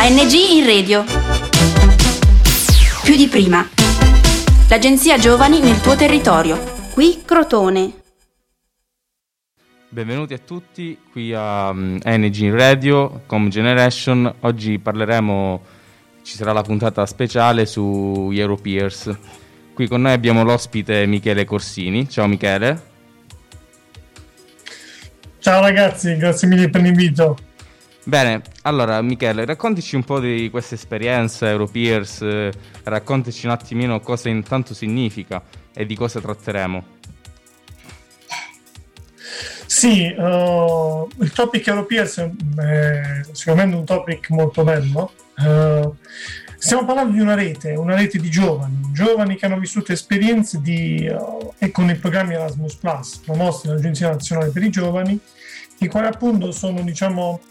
ANG in radio. Più di prima. L'agenzia Giovani nel tuo territorio. Qui Crotone. Benvenuti a tutti qui a um, Energy in Radio, Com Generation. Oggi parleremo, ci sarà la puntata speciale su Europeers. Qui con noi abbiamo l'ospite Michele Corsini. Ciao Michele. Ciao ragazzi, grazie mille per l'invito. Bene, allora Michele, raccontaci un po' di questa esperienza Europeers, eh, un attimino cosa intanto significa e di cosa tratteremo. Sì, uh, il topic Europeers è sicuramente un topic molto bello. Uh, stiamo parlando di una rete, una rete di giovani, giovani che hanno vissuto esperienze di, uh, e con il programma Erasmus Plus, promosso dall'Agenzia Nazionale per i Giovani, i quali appunto sono, diciamo,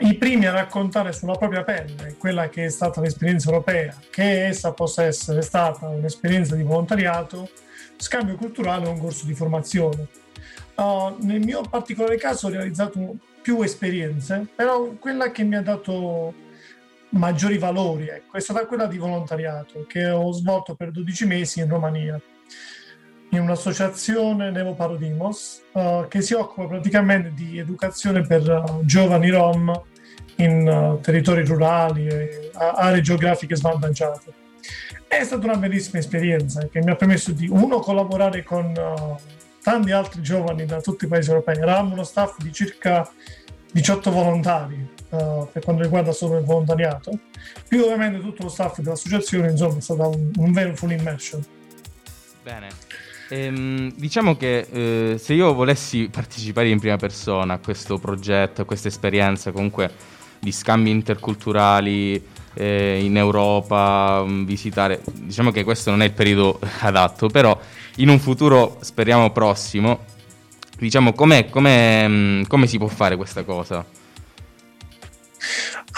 i primi a raccontare sulla propria pelle quella che è stata l'esperienza europea, che essa possa essere stata un'esperienza di volontariato, scambio culturale o un corso di formazione. Uh, nel mio particolare caso ho realizzato più esperienze, però quella che mi ha dato maggiori valori ecco, è stata quella di volontariato che ho svolto per 12 mesi in Romania in un'associazione Nevo Parodimos uh, che si occupa praticamente di educazione per uh, giovani rom in uh, territori rurali e aree geografiche svantaggiate. È stata una bellissima esperienza che mi ha permesso di, uno, collaborare con tanti altri giovani da tutti i paesi europei. Eravamo uno staff di circa 18 volontari per quanto riguarda solo il volontariato, più ovviamente tutto lo staff dell'associazione, insomma è stato un, un vero full immersion. Bene. Ehm, diciamo che eh, se io volessi partecipare in prima persona a questo progetto, a questa esperienza comunque di scambi interculturali eh, in Europa, mm, visitare, diciamo che questo non è il periodo adatto, però in un futuro speriamo prossimo, diciamo com'è, com'è, mm, come si può fare questa cosa?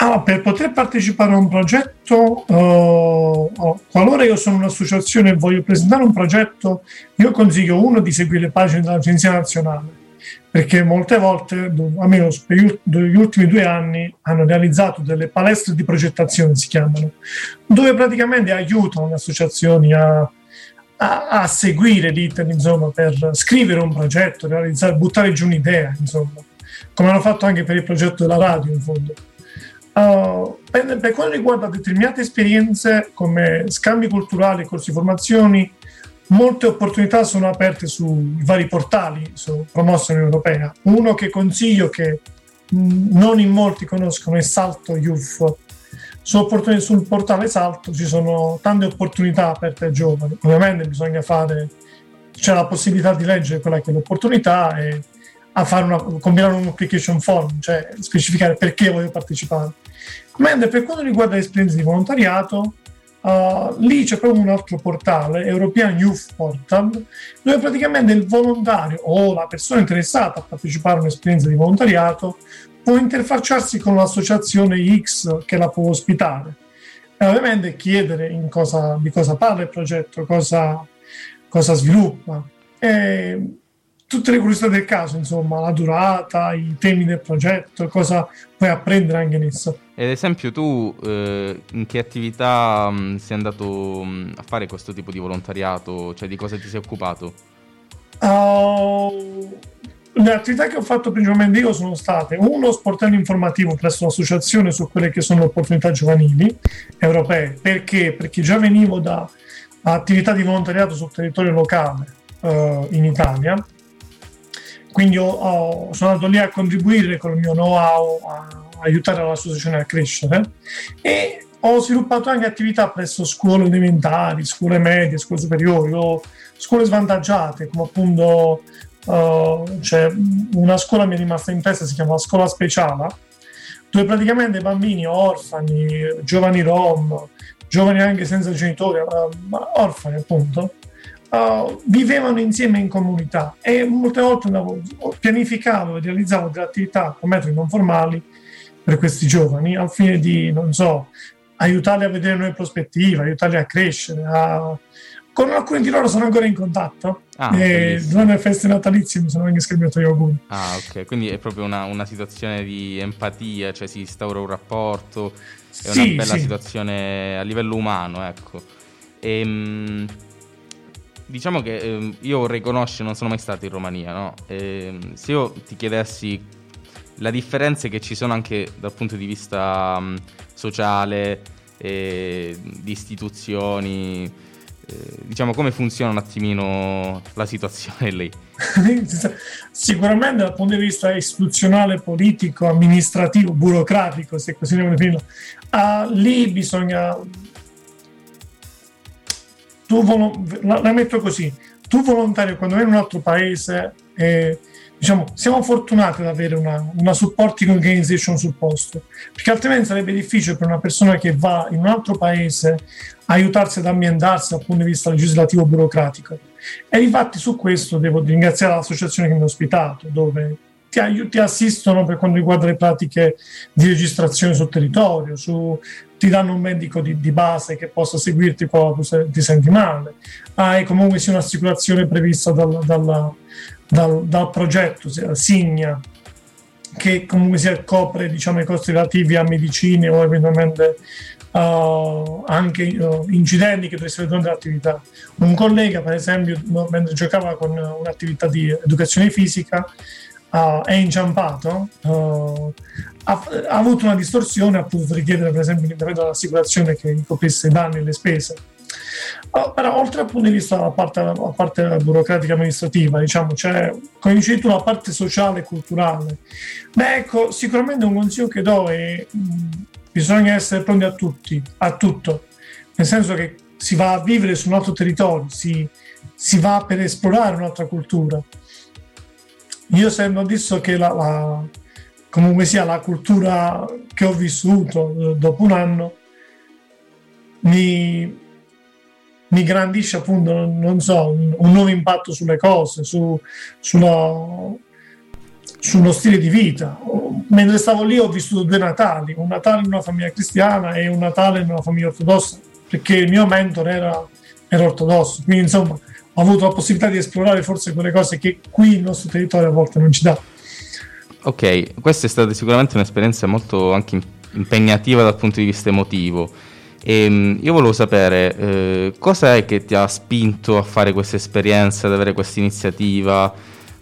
Ah, per poter partecipare a un progetto, uh, qualora io sono un'associazione e voglio presentare un progetto, io consiglio uno di seguire le pagine dell'Agenzia Nazionale, perché molte volte, almeno negli ultimi due anni, hanno realizzato delle palestre di progettazione, si chiamano, dove praticamente aiutano le associazioni a, a, a seguire l'iter, insomma, per scrivere un progetto, realizzare, buttare giù un'idea, insomma, come hanno fatto anche per il progetto della radio, in fondo. Uh, per, per, quanto riguarda determinate esperienze come scambi culturali, corsi di formazioni, molte opportunità sono aperte sui vari portali promossi in europea. Uno che consiglio che mh, non in molti conoscono è Salto Youth. Su sul portale Salto ci sono tante opportunità aperte ai giovani. Ovviamente bisogna fare, c'è la possibilità di leggere quella che è l'opportunità e a fare una, combinare un application form, cioè specificare perché voglio partecipare. Mentre per quanto riguarda le esperienze di volontariato, uh, lì c'è proprio un altro portale, European Youth Portal, dove praticamente il volontario o la persona interessata a partecipare a un'esperienza di volontariato può interfacciarsi con l'associazione X che la può ospitare e ovviamente chiedere cosa, di cosa parla il progetto, cosa, cosa sviluppa. E tutte le curiosità del caso, insomma, la durata, i temi del progetto, cosa puoi apprendere anche in esso. Ad esempio, tu eh, in che attività mh, mm, sei andato mh, mm, a fare questo tipo di volontariato? Cioè, di cosa ti sei occupato? Uh, le attività che ho fatto principalmente io sono state uno sportello informativo presso l'associazione su quelle che sono le opportunità giovanili europee. Perché? Perché già venivo da attività di volontariato sul territorio locale uh, in Italia quindi ho, ho, sono andato lì a contribuire con il mio know-how a, aiutare l'associazione a crescere e ho sviluppato anche attività presso scuole elementari, scuole medie, scuole superiori o scuole svantaggiate, come appunto uh, c'è una scuola mi è rimasta in testa, si chiama Scuola Speciale, dove praticamente bambini orfani, giovani rom, giovani anche senza genitori, uh, orfani appunto, uh, vivevano insieme in comunità e molte volte andavo, pianificavo e realizzavo delle attività con metodi non formali per questi giovani al fine di, non so, aiutarli a vedere nuove prospettive, aiutarli a crescere, a con alcuni di loro sono ancora in contatto. Ah, e durante le feste natalizie mi sono anche scambiato gli auguri. Ah, ok. Quindi è proprio una, una, situazione di empatia, cioè si instaura un rapporto, è sì, una bella sì. situazione a livello umano, ecco. E, ehm, diciamo che eh, io vorrei conoscere, non sono mai stato in Romania, no? Ehm, se io ti chiedessi la differenza che ci sono anche dal punto di vista um, sociale, eh, di istituzioni, eh, diciamo come funziona un attimino la situazione lì? Sicuramente dal punto di vista istituzionale, politico, amministrativo, burocratico, se così ne definirlo, uh, lì bisogna... Tu volo... la, la metto così, tu volontario quando vai in un altro paese... Eh, diciamo, siamo fortunati ad avere una, una supporting organization sul posto, perché altrimenti sarebbe difficile per una persona che va in un altro paese aiutarsi ad ambientarsi dal punto di vista legislativo burocratico. E infatti su questo devo ringraziare l'associazione che mi ha ospitato, dove ti assistono per quanto riguarda le pratiche di registrazione sul territorio, su, ti danno un medico di, di, base che possa seguirti quando tu ti senti male, hai comunque sia un'assicurazione prevista dal, dalla, dal, dal progetto Signa, che comunque sia copre diciamo, i costi relativi a medicine o eventualmente uh, anche uh, incidenti che potessero durante l'attività. Un collega, per esempio, mentre giocava con un'attività di educazione fisica, uh, è inciampato, ha, ha, avuto una distorsione, ha potuto richiedere per esempio l'intervento dell'assicurazione che coprisse i danni e le spese Oh, però oltre al punto di vista della parte, la parte burocratica amministrativa, diciamo, c'è come dicevi tu la parte sociale e culturale. Beh, ecco, sicuramente un consiglio che do è mh, bisogna essere pronti a tutti, a tutto, nel senso che si va a vivere su un altro territorio, si, si va per esplorare un'altra cultura. Io sembra adesso che la, la, comunque sia la cultura che ho vissuto eh, dopo un anno mi, mi grandisce appunto, non so, un, un nuovo impatto sulle cose, su, sulla, sullo stile di vita. Mentre stavo lì ho vissuto due Natali, un Natale in una famiglia cristiana e un Natale in una famiglia ortodossa, perché il mio mentor era, era ortodosso. Quindi insomma ho avuto la possibilità di esplorare forse quelle cose che qui il nostro territorio a volte non ci dà. Ok, questa è stata sicuramente un'esperienza molto anche impegnativa dal punto di vista emotivo e ehm, io volevo sapere eh, cosa è che ti ha spinto a fare questa esperienza, ad avere questa iniziativa,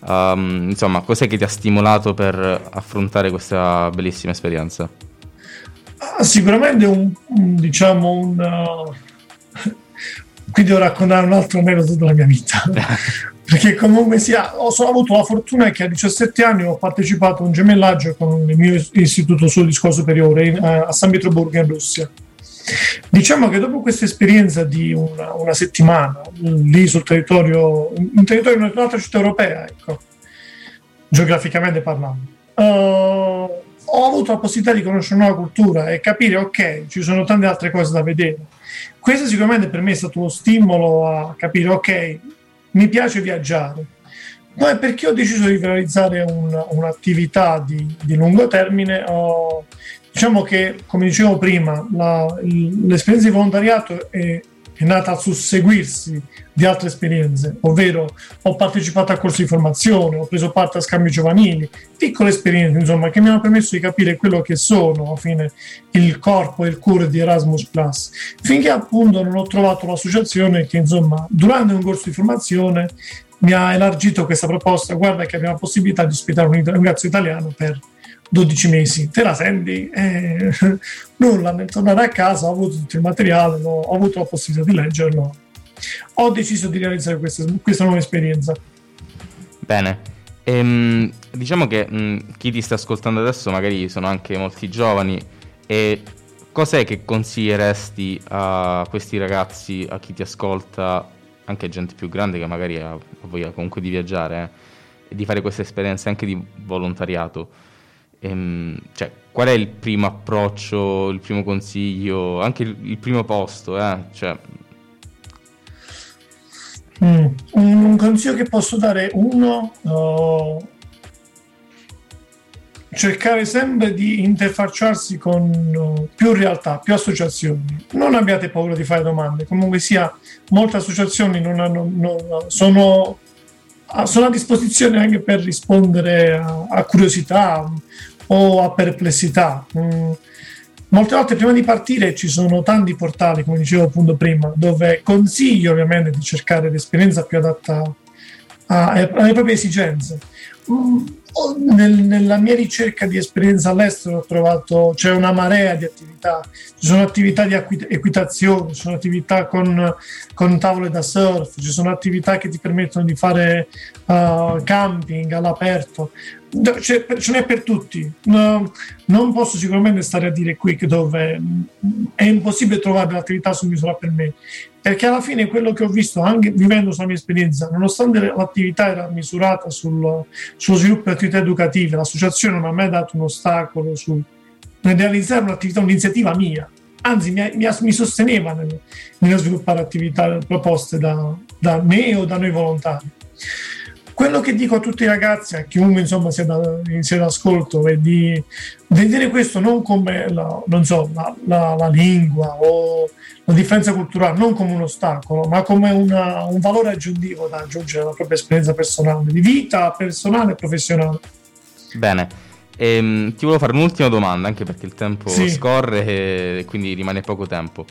um, insomma, cos'è che ti ha stimolato per affrontare questa bellissima esperienza? Ah, sicuramente un, un, diciamo un uh... qui devo raccontare un altro aneddoto della mia vita. Perché comunque sia ho solo avuto la fortuna che a 17 anni ho partecipato a un gemellaggio con il mio istituto solo di scuola superiore in, uh, a San Pietroburgo in Russia. Diciamo che dopo questa esperienza di una, una settimana lì sul territorio, un territorio di un'altra città europea, ecco, geograficamente parlando, uh, ho avuto la possibilità di conoscere una nuova cultura e capire, ok, ci sono tante altre cose da vedere. Questo sicuramente per me è stato lo stimolo a capire, ok, mi piace viaggiare. Poi perché ho deciso di realizzare un, un'attività di, di lungo termine, ho, Diciamo che, come dicevo prima, la, l'esperienza di volontariato è, è nata al susseguirsi di altre esperienze, ovvero ho partecipato a corsi di formazione, ho preso parte a scambi giovanili, piccole esperienze insomma che mi hanno permesso di capire quello che sono alla fine il corpo e il cuore di Erasmus Plus, finché appunto non ho trovato l'associazione che insomma durante un corso di formazione mi ha elargito questa proposta, guarda che abbiamo la possibilità di ospitare un ragazzo italiano per 12 mesi, te la senti? Eh, nulla, nel tornare a casa ho avuto tutto il materiale, no, ho avuto la possibilità di leggerlo, ho deciso di realizzare questa, questa nuova esperienza. Bene, ehm, diciamo che mh, chi ti sta ascoltando adesso magari sono anche molti giovani e cos'è che consiglieresti a questi ragazzi, a chi ti ascolta, anche gente più grande che magari ha voglia comunque di viaggiare eh, e di fare questa esperienza anche di volontariato? Ehm, cioè, qual è il primo approccio, il primo consiglio, anche il, il primo posto? Eh? Cioè... Mm, un consiglio che posso dare uno, uh, cercare sempre di interfacciarsi con uh, più realtà, più associazioni. Non abbiate paura di fare domande, comunque sia, molte associazioni non hanno, non, sono, sono, a disposizione anche per rispondere a, a curiosità o a perplessità. Mm. Molte volte prima di partire ci sono tanti portali, come dicevo appunto prima, dove consiglio ovviamente di cercare l'esperienza più adatta alle proprie esigenze. Mm, nel, nella mia ricerca di esperienza all'estero ho trovato c'è una marea di attività, ci sono attività di equitazione, ci sono attività con, con tavole da surf, ci sono attività che ti permettono di fare uh, camping all'aperto, ce n'è per tutti. No, non posso sicuramente stare a dire qui che dove è impossibile trovare l'attività su misura per me, perché alla fine quello che ho visto anche vivendo sulla mia esperienza, nonostante l'attività era misurata sul, sullo sviluppo di attività educative, l'associazione non ha mai dato un ostacolo su, realizzare un'attività, un'iniziativa mia, anzi mi, mi, mi sosteneva nel, sviluppare attività proposte da, da me o da noi volontari. Quello che dico a tutti i ragazzi, a chiunque insomma sia, da, sia d'ascolto, è di vedere questo non come la, non so, la, la, la, lingua o la differenza culturale, non come un ostacolo, ma come una, un valore aggiuntivo da aggiungere alla propria esperienza personale, di vita personale e professionale. Bene. Ehm, ti volevo fare un'ultima domanda, anche perché il tempo sì. scorre e quindi rimane poco tempo.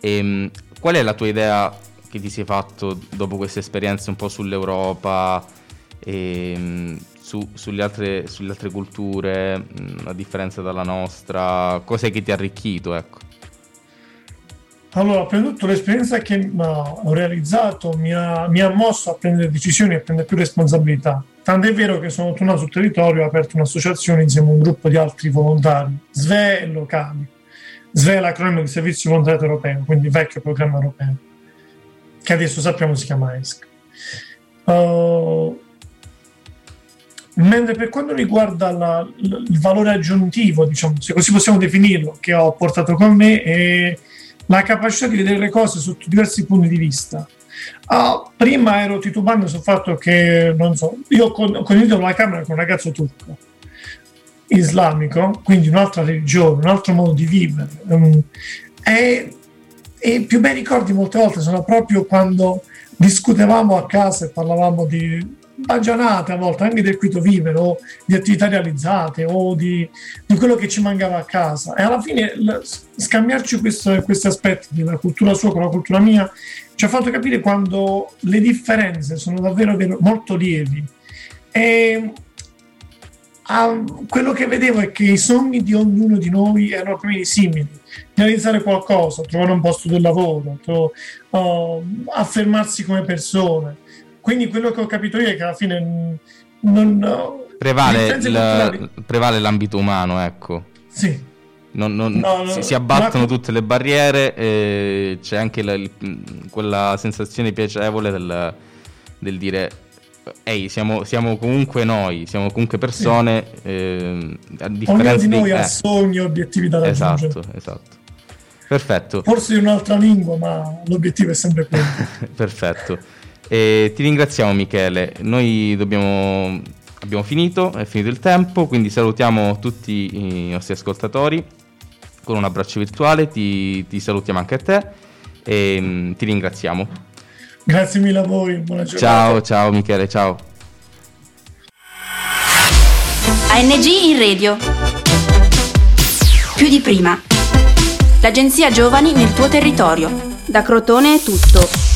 Ehm, qual è la tua idea che ti sei fatto dopo queste esperienze un po' sull'Europa? E, ehm, su, sulle, altre, sulle, altre, culture, a differenza dalla nostra, cos'è che ti ha arricchito? Ecco. Allora, prima di tutto l'esperienza che ho realizzato mi ha, mi ha, mosso a prendere decisioni e a prendere più responsabilità. Tant'è vero che sono tornato sul territorio e ho aperto un'associazione insieme a un gruppo di altri volontari, SVE e locali. SVE è l'acronimo di Servizio Volontariato Europeo, quindi vecchio programma europeo, che adesso sappiamo si chiama ESC. Uh, Mentre per quanto riguarda la, il valore aggiuntivo, diciamo, se così possiamo definirlo, che ho portato con me, è la capacità di vedere le cose sotto diversi punti di vista. Uh, prima ero titubante sul fatto che, non so, io ho condiviso la camera con un ragazzo turco, islamico, quindi un'altra religione, un altro modo di vivere. E, e i più bei ricordi molte volte sono proprio quando discutevamo a casa e parlavamo di baggianate a volte anche del quito vivere o di attività realizzate o di, di, quello che ci mancava a casa. E alla fine scambiarci questo, questi aspetti della cultura sua con la cultura mia ci ha fatto capire quando le differenze sono davvero molto lievi. E a, quello che vedevo è che i sogni di ognuno di noi erano più simili. Realizzare qualcosa, trovare un posto del lavoro, tro- uh, affermarsi come persone quindi quello che ho capito io è che alla fine non... Prevale, il, prevale l'ambito umano, ecco. Sì. Non, non, no, no, si, si, abbattono ma... tutte le barriere e c'è anche la, il, quella sensazione piacevole del, del dire ehi, siamo, siamo, comunque noi, siamo comunque persone. Sì. Eh, a differenza di noi ha sogni, obiettivi da raggiungere. Esatto, esatto. Perfetto. Forse in un'altra lingua, ma l'obiettivo è sempre quello. Perfetto. E ti ringraziamo Michele, noi dobbiamo, abbiamo finito, è finito il tempo, quindi salutiamo tutti i nostri ascoltatori con un abbraccio virtuale, ti, ti salutiamo anche a te e mm, ti ringraziamo. Grazie mille a voi, buona giornata. Ciao, ciao Michele, ciao. ANG in radio. Più di prima. L'agenzia Giovani nel tuo territorio. Da Crotone è tutto.